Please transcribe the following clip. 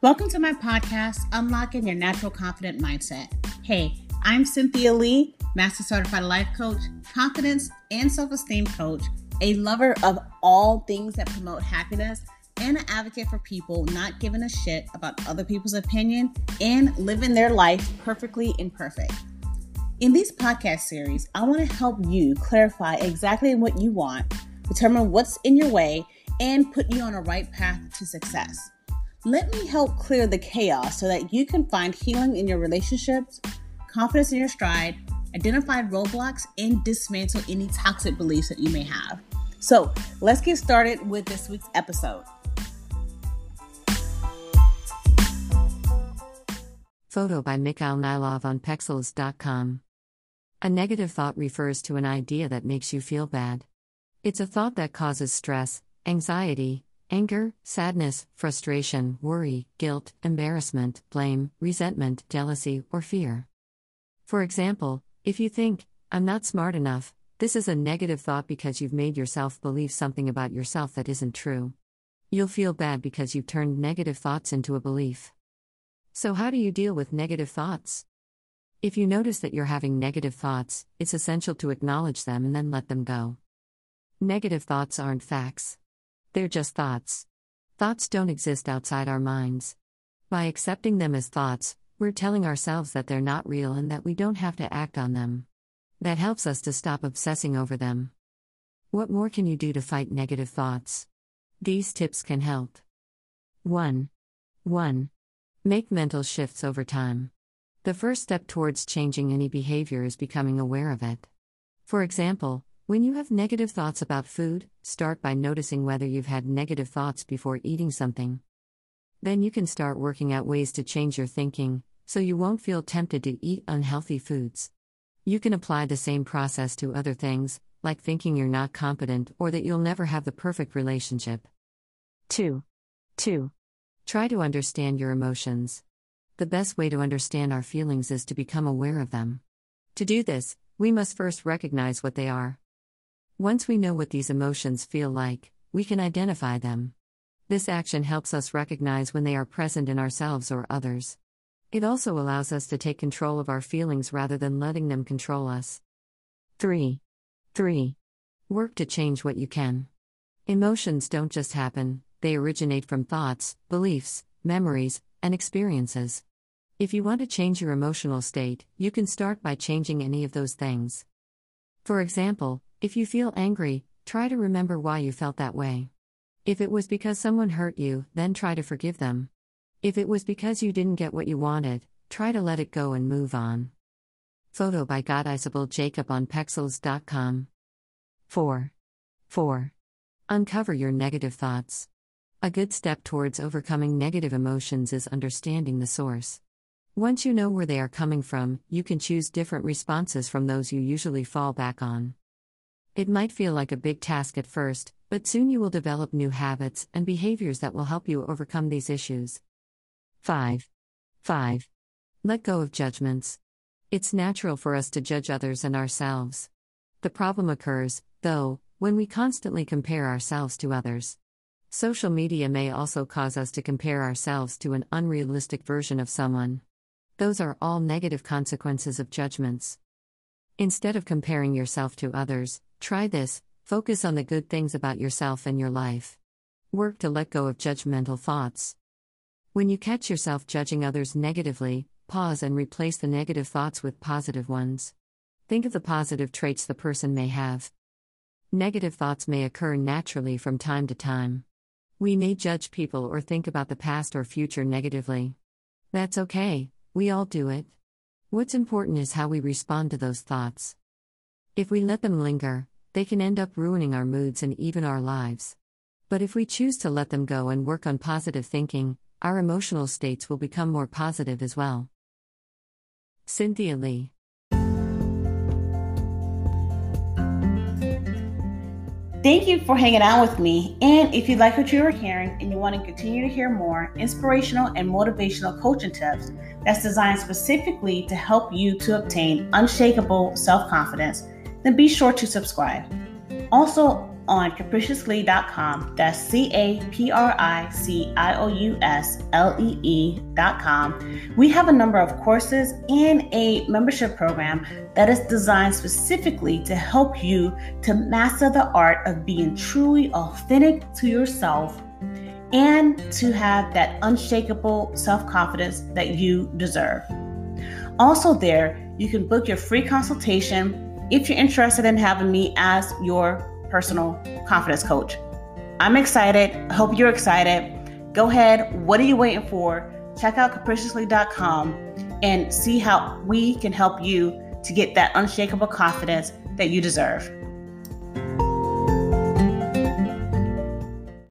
Welcome to my podcast, Unlocking Your Natural Confident Mindset. Hey, I'm Cynthia Lee, Master Certified Life Coach, Confidence and Self Esteem Coach, a lover of all things that promote happiness, and an advocate for people not giving a shit about other people's opinion and living their life perfectly imperfect. In these podcast series, I want to help you clarify exactly what you want, determine what's in your way, and put you on a right path to success. Let me help clear the chaos so that you can find healing in your relationships, confidence in your stride, identify roadblocks, and dismantle any toxic beliefs that you may have. So let's get started with this week's episode. Photo by Mikhail Nilov on Pexels.com. A negative thought refers to an idea that makes you feel bad. It's a thought that causes stress, anxiety, anger, sadness, frustration, worry, guilt, embarrassment, blame, resentment, jealousy, or fear. For example, if you think, I'm not smart enough, this is a negative thought because you've made yourself believe something about yourself that isn't true. You'll feel bad because you've turned negative thoughts into a belief. So, how do you deal with negative thoughts? If you notice that you're having negative thoughts, it's essential to acknowledge them and then let them go. Negative thoughts aren't facts. They're just thoughts. Thoughts don't exist outside our minds. By accepting them as thoughts, we're telling ourselves that they're not real and that we don't have to act on them. That helps us to stop obsessing over them. What more can you do to fight negative thoughts? These tips can help. 1. 1. Make mental shifts over time. The first step towards changing any behavior is becoming aware of it. For example, when you have negative thoughts about food, start by noticing whether you've had negative thoughts before eating something. Then you can start working out ways to change your thinking, so you won't feel tempted to eat unhealthy foods. You can apply the same process to other things, like thinking you're not competent or that you'll never have the perfect relationship. 2. 2. Try to understand your emotions. The best way to understand our feelings is to become aware of them. To do this, we must first recognize what they are. Once we know what these emotions feel like, we can identify them. This action helps us recognize when they are present in ourselves or others. It also allows us to take control of our feelings rather than letting them control us. 3. 3. Work to change what you can. Emotions don't just happen, they originate from thoughts, beliefs, memories, and experiences. If you want to change your emotional state, you can start by changing any of those things. For example, if you feel angry, try to remember why you felt that way. If it was because someone hurt you, then try to forgive them. If it was because you didn't get what you wanted, try to let it go and move on. Photo by God Jacob on Pexels.com. 4. 4. Uncover your negative thoughts. A good step towards overcoming negative emotions is understanding the source. Once you know where they are coming from, you can choose different responses from those you usually fall back on. It might feel like a big task at first, but soon you will develop new habits and behaviors that will help you overcome these issues. 5. 5. Let go of judgments. It's natural for us to judge others and ourselves. The problem occurs, though, when we constantly compare ourselves to others. Social media may also cause us to compare ourselves to an unrealistic version of someone. Those are all negative consequences of judgments. Instead of comparing yourself to others, Try this focus on the good things about yourself and your life. Work to let go of judgmental thoughts. When you catch yourself judging others negatively, pause and replace the negative thoughts with positive ones. Think of the positive traits the person may have. Negative thoughts may occur naturally from time to time. We may judge people or think about the past or future negatively. That's okay, we all do it. What's important is how we respond to those thoughts. If we let them linger, they can end up ruining our moods and even our lives. But if we choose to let them go and work on positive thinking, our emotional states will become more positive as well. Cynthia Lee Thank you for hanging out with me. And if you like what you are hearing and you want to continue to hear more inspirational and motivational coaching tips that's designed specifically to help you to obtain unshakable self confidence then be sure to subscribe. Also, on capriciouslee.com. That's C A P R I C I O U S L E E.com. We have a number of courses and a membership program that is designed specifically to help you to master the art of being truly authentic to yourself and to have that unshakable self confidence that you deserve. Also, there, you can book your free consultation if you're interested in having me as your personal confidence coach. I'm excited. Hope you're excited. Go ahead. What are you waiting for? Check out capriciouslee.com and see how we can help you to get that unshakable confidence that you deserve.